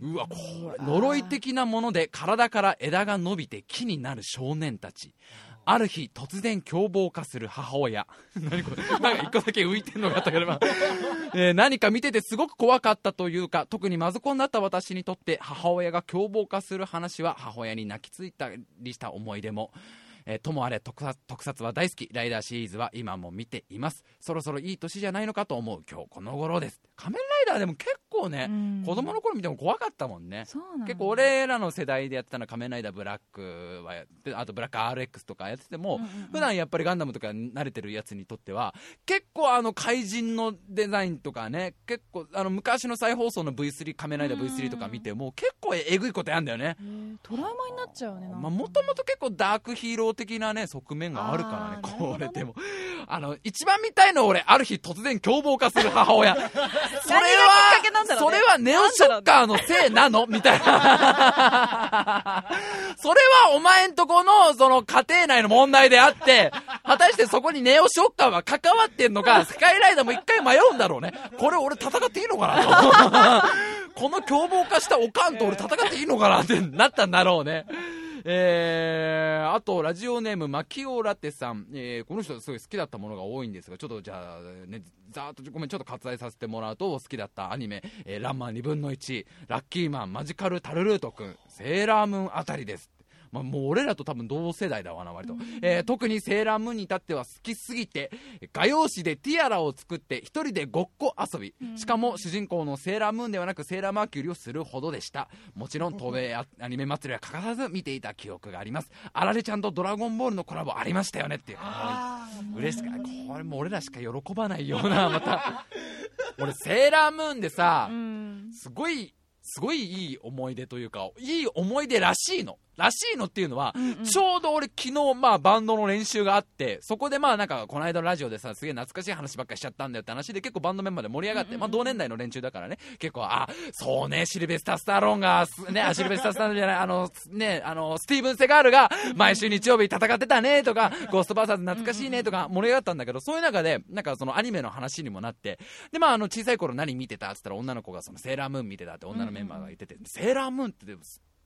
うわ、これ、呪い的なもので体から枝が伸びて木になる少年たち。ある日、突然凶暴化する母親。何これ？なんか一個だけ浮いてんのがあったけど、ま あえー何か見ててすごく怖かったというか、特にマズコンだった私にとって母親が凶暴化する話は母親に泣きついたりした思い出も。えーともあれ特撮特撮は大好き。ライダーシリーズは今も見ています。そろそろいい年じゃないのかと思う今日この頃です。仮面ライダーでも結構ね、うん。子供の頃見ても怖かったもんね。結構俺らの世代でやってたのは仮面ライダーブラックはやってあとブラック RX とかやってても、うんうんうん。普段やっぱりガンダムとか慣れてるやつにとっては結構あの怪人のデザインとかね結構あの昔の再放送の V3 仮面ライダー V3 とか見ても結構えぐいことやんだよね。トラウマになっちゃうねまあ、もともと結構ダークヒーロー的なね、側面があるからね、これでも。あの、一番見たいのは俺、ある日突然凶暴化する母親。それは、それはネオショッカーのせいなの？みたいな。それはお前んとこの、その家庭内の問題であって、果たしてそこにネオショッカーは関わってんのか、スカイライダーも一回迷うんだろうね。これ俺戦っていいのかなと。この凶暴化したおかんと俺戦っていいのかなってなったんだろうね。えー、あと、ラジオネーム、マキオラテさん。えー、この人すごい好きだったものが多いんですが、ちょっとじゃあ、ね、ざーっとごめん、ちょっと割愛させてもらうと、好きだったアニメ、えー、ランマン2分の1、ラッキーマン、マジカルタルルート君、セーラームーンあたりです。まあ、もう俺らと多分同世代だわな、割と。えー特にセーラームーンに至っては好きすぎて、画用紙でティアラを作って一人でごっこ遊び。しかも主人公のセーラームーンではなくセーラーマーキュリーをするほどでした。もちろん東米アアニメ祭りは欠かさず見ていた記憶があります。あられちゃんとドラゴンボールのコラボありましたよねっていう。嬉しかこれも俺らしか喜ばないような、また。俺セーラームーンでさう、んすごいすごいいい思い出というか、いい思い出らしいの。らしいのっていうのは、うんうん。ちょうど俺昨日、まあバンドの練習があって、そこでまあなんかこの間のラジオでさ、すげえ懐かしい話ばっかりしちゃったんだよって話で結構バンドメンバーで盛り上がって、うんうんうん。まあ同年代の連中だからね、結構、あ、そうね、シルベスター・スタローンが、すね、あシルベスター・スタローンじゃない、あの、ね、あの、スティーブン・セガールが毎週日曜日戦ってたねとか、ゴーストバーサーズ懐かしいねとか盛り上がったんだけど、そういう中で、なんかそのアニメの話にもなって、で、まああの小さい頃何見てた？って言ったら女の子がそのセーラームーン見てたって女のメンバーが言ってて、セーラームーンってでも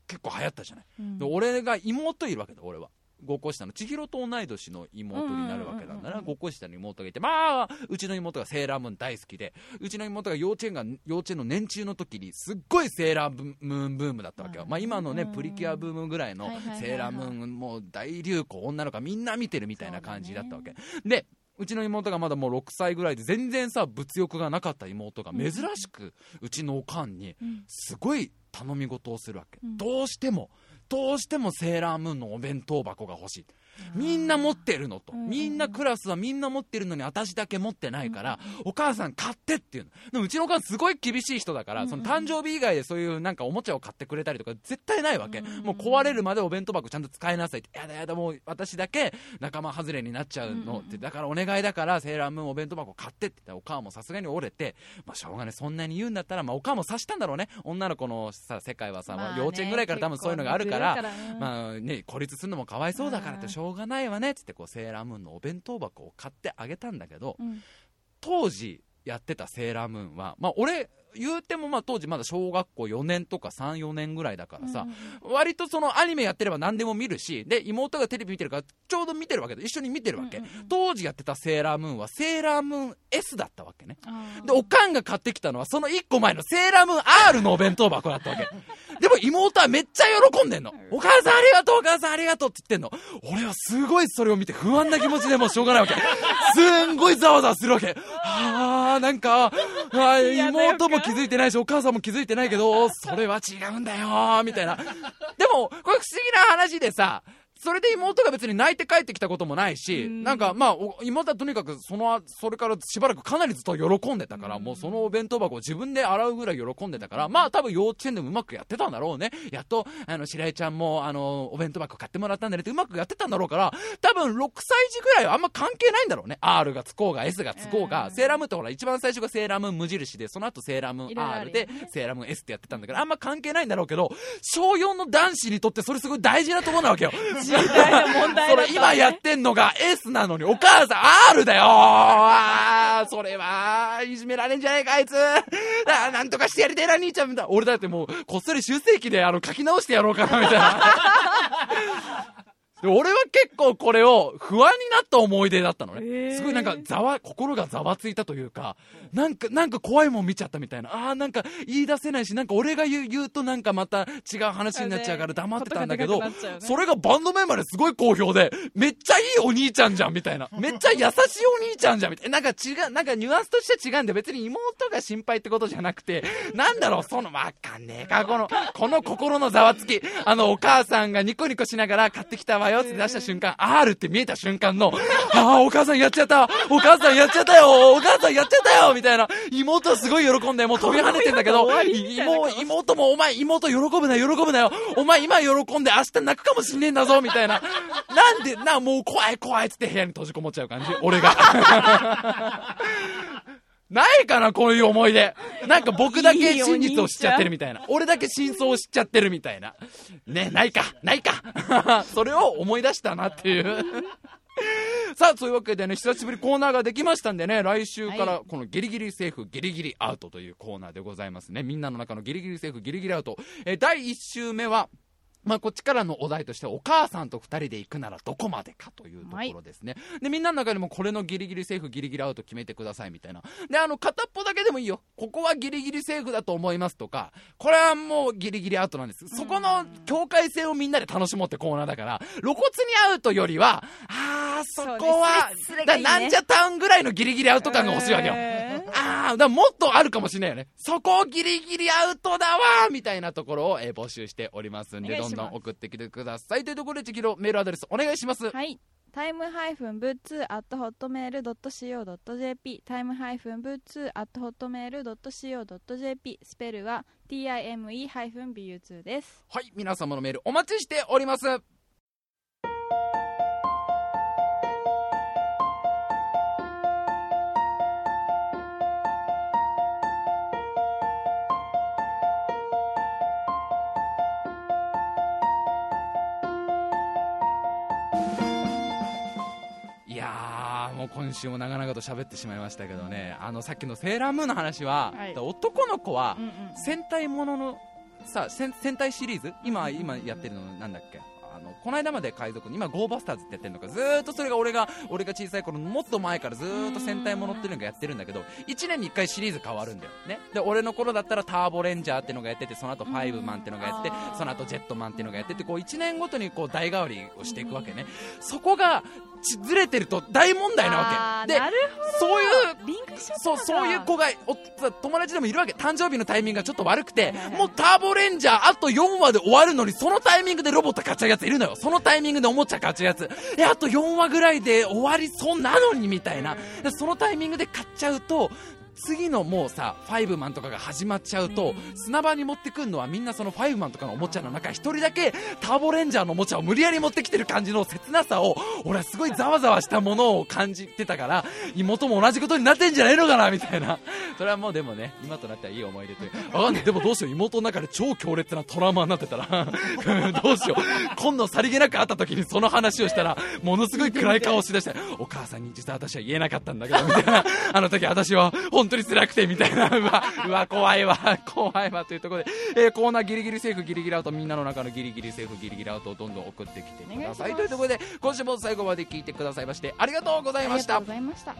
結構流行ったじゃない。うん。で俺が妹いるわけだ俺は。5個下の。千尋と同い年の妹になるわけだな。うんうんうんうん。5個下の妹がいてまあうちの妹がセーラームーン大好きでうちの妹が幼稚園が幼稚園の年中の時にすっごいセーラームーンブームだったわけよ、うんまあ、今のねうんプリキュアブームぐらいのセーラームーンもう大流行女の子がみんな見てるみたいな感じだったわけ、でうちの妹がまだもう6歳ぐらいで全然さ物欲がなかった妹が珍しくうちのおかんにうん。すごい頼み事をするわけ、うん。どうしてもどうしてもセーラームーンのお弁当箱が欲しいみんな持ってるのと、うん。みんなクラスはみんな持ってるのに私だけ持ってないから、お母さん買ってっていうの。でもうちのお母さんすごい厳しい人だから、うん。その誕生日以外でそういうなんかおもちゃを買ってくれたりとか絶対ないわけ、うん。もう壊れるまでお弁当箱ちゃんと使いなさいって。やだやだもう私だけ仲間外れになっちゃうのって。だからお願いだからセーラームーンお弁当箱買ってって言ったらお母もさすがに折れて、まあ、しょうがない。そんなに言うんだったら、まあ、お母も察したんだろうね。女の子のさ世界はさ、まあね幼稚園ぐらいから多分そういうのがあるから。まあね、孤立するのもかわいそうだからってしょうがないわねっつってこうセーラームーンのお弁当箱を買ってあげたんだけどうん。当時やってたセーラームーンは、まあ、俺言うてもまあ当時まだ小学校4年とか34年ぐらいだからさ、割とそのアニメやってれば何でも見るしで妹がテレビ見てるからちょうど見てるわけで一緒に見てるわけ、うんうんうん当時やってたセーラームーンはセーラームーン S だったわけねで、おかんが買ってきたのは、その1個前のセーラームーン R のお弁当箱だったわけ。でも妹はめっちゃ喜んでんの。お母さんありがとう、お母さんありがとうって言ってんの。俺はすごいそれを見て不安な気持ちでもうしょうがないわけ。すんごいざわざわするわけ。あー、なんか、あー嫌な予感妹も気づいてないし、お母さんも気づいてないけど、それは違うんだよ、みたいな。でも、これ不思議な話でさ、それで妹が別に泣いて帰ってきたこともないし、うんなんかまあ、お妹はとにかくその、それからしばらくかなりずっと喜んでたから、もうそのお弁当箱を自分で洗うぐらい喜んでたから、まあ多分幼稚園でもうまくやってたんだろうね。やっと、あの、白井ちゃんも、あの、お弁当箱買ってもらったんだねってうまくやってたんだろうから、多分6歳児ぐらいはあんま関係ないんだろうね。R がつこうが S がつこうが、うんセーラームーンってほら一番最初がセーラームーン無印で、その後セーラームーン R でセーラームーン S ってやってたんだから、あんま関係ないんだろうけど、小4の男子にとってそれすごい大事なところなわけよ。時代の問題だ今やってんのが S なのにお母さん R だよ。ああそれはいじめられんじゃないかあいつ。あなんとかしてやりてえな兄ちゃんみたいな。俺だってもうこっそり修正期であの書き直してやろうかなみたいな。で俺は結構これを不安になった思い出だったのね、すごいなんかざわ心がざわついたというかなんかなんか怖いもん見ちゃったみたいな。あーなんか言い出せないしなんか俺が言う言うとなんかまた違う話になっちゃうから黙ってたんだけど、ね。それがバンドメンバーですごい好評でめっちゃいいお兄ちゃんじゃんみたいな。めっちゃ優しいお兄ちゃんじゃんみたいな。なんか違うなんかニュアンスとしては違うんで別に妹が心配ってことじゃなくてなんだろうそのわかんねえかこのこの心のざわつき。あのお母さんがニコニコしながら買ってきたわよって出した瞬間 R って見えた瞬間のああお母さんやっちゃった。お母さんやっちゃったよ。お母さんやっちゃったよ。みたいな。妹はすごい喜んでもう飛び跳ねてんだけど妹妹もお前妹喜ぶな喜ぶなよ。お前今喜んで明日泣くかもしんねえんだぞ。みたいな。なんでなもう怖い怖いっつって部屋に閉じこもっちゃう感じ。俺がないかなこういう思い出。なんか僕だけ真実を知っちゃってるみたいな。俺だけ真相を知っちゃってるみたいな。ねないかないか。それを思い出したなっていう。さあ、そういうわけでね、久しぶりコーナーができましたんでね、来週からこのギリギリセーフ、ギリギリアウトというコーナーでございますね。みんなの中のギリギリセーフ、ギリギリアウト。えー第1週目は、まあ、こっちからのお題としてお母さんと2人で行くならどこまでかというところですね、でみんなの中でもこれのギリギリセーフギリギリアウト決めてくださいみたいな。であの片っぽだけでもいいよ。ここはギリギリセーフだと思いますとかこれはもうギリギリアウトなんです。そこの境界線をみんなで楽しもうってコーナーだから露骨にアウトよりはあーそこはそだなんじゃタウンぐらいのギリギリアウト感が欲しいわけよへーあだからもっとあるかもしれないよね。そこギリギリアウトだわみたいなところを、えー募集しておりますんで、どんお願いしますどん送ってきてください。というところで、ちきろメールアドレスお願いします。はい。タイムハイフンブーツアットホットメールドット CO.jp タイムハイフンブーツアットホットメールドット CO.jp スペルは time ハイフン bu2 です。はい、皆様のメールお待ちしております。もう今週も長々と喋ってしまいましたけどね、あのさっきのセーラームーンの話は、はい。男の子は。戦隊もののさ戦戦隊シリーズ？今今やってるのなんだっけ？あのこの間まで海賊今ゴーバスターズってやってるのかずーっとそれが俺が俺が小さい頃のもっと前からずーっと戦隊ものっていうのがやってるんだけど1年に1回シリーズ変わるんだよね。で俺の頃だったらターボレンジャーっていうのがやっててその後ファイブマンっていうのがやってその後ジェットマンっていうのがやっててこう1年ごとにこう代替わりをしていくわけね。そこがちずれてると大問題なわけ。でそういうそう、そういう子が、お友達でもいるわけ。誕生日のタイミングがちょっと悪くてもうターボレンジャーあと4話で終わるのに、そのタイミングでロボット買っちゃうやついるのよ。そのタイミングでおもちゃ買っちゃうやつ。え、あと4話ぐらいで終わりそうなのに、みたいな。そのタイミングで買っちゃうと、次のもうさ、ファイブマンとかが始まっちゃうと、砂場に持ってくるのはみんなそのファイブマンとかのおもちゃの中、一人だけターボレンジャーのおもちゃを無理やり持ってきてる感じの切なさを、俺はすごいざわざわしたものを感じてたから、妹も同じことになってんじゃないのかな、みたいな。それはもうでもね、今となってはいい思い出という。わかんない。でもどうしよう、妹の中で超強烈なトラウマになってたら、どうしよう。今度さりげなく会った時にその話をしたら、ものすごい暗い顔をしだして、お母さんに実は私は言えなかったんだけど、みたいな。あの時私は本当に辛くて、みたいな。うわ、うわ、怖いわ、怖いわ、というところで、えーコーナーギリギリセーフ、ギリギリアウト、みんなの中のギリギリセーフ、ギリギリアウトをどんどん送ってきてください。というところで、今週も最後まで聞いてくださいまして、ありがとうございましたありがとうご。ざいました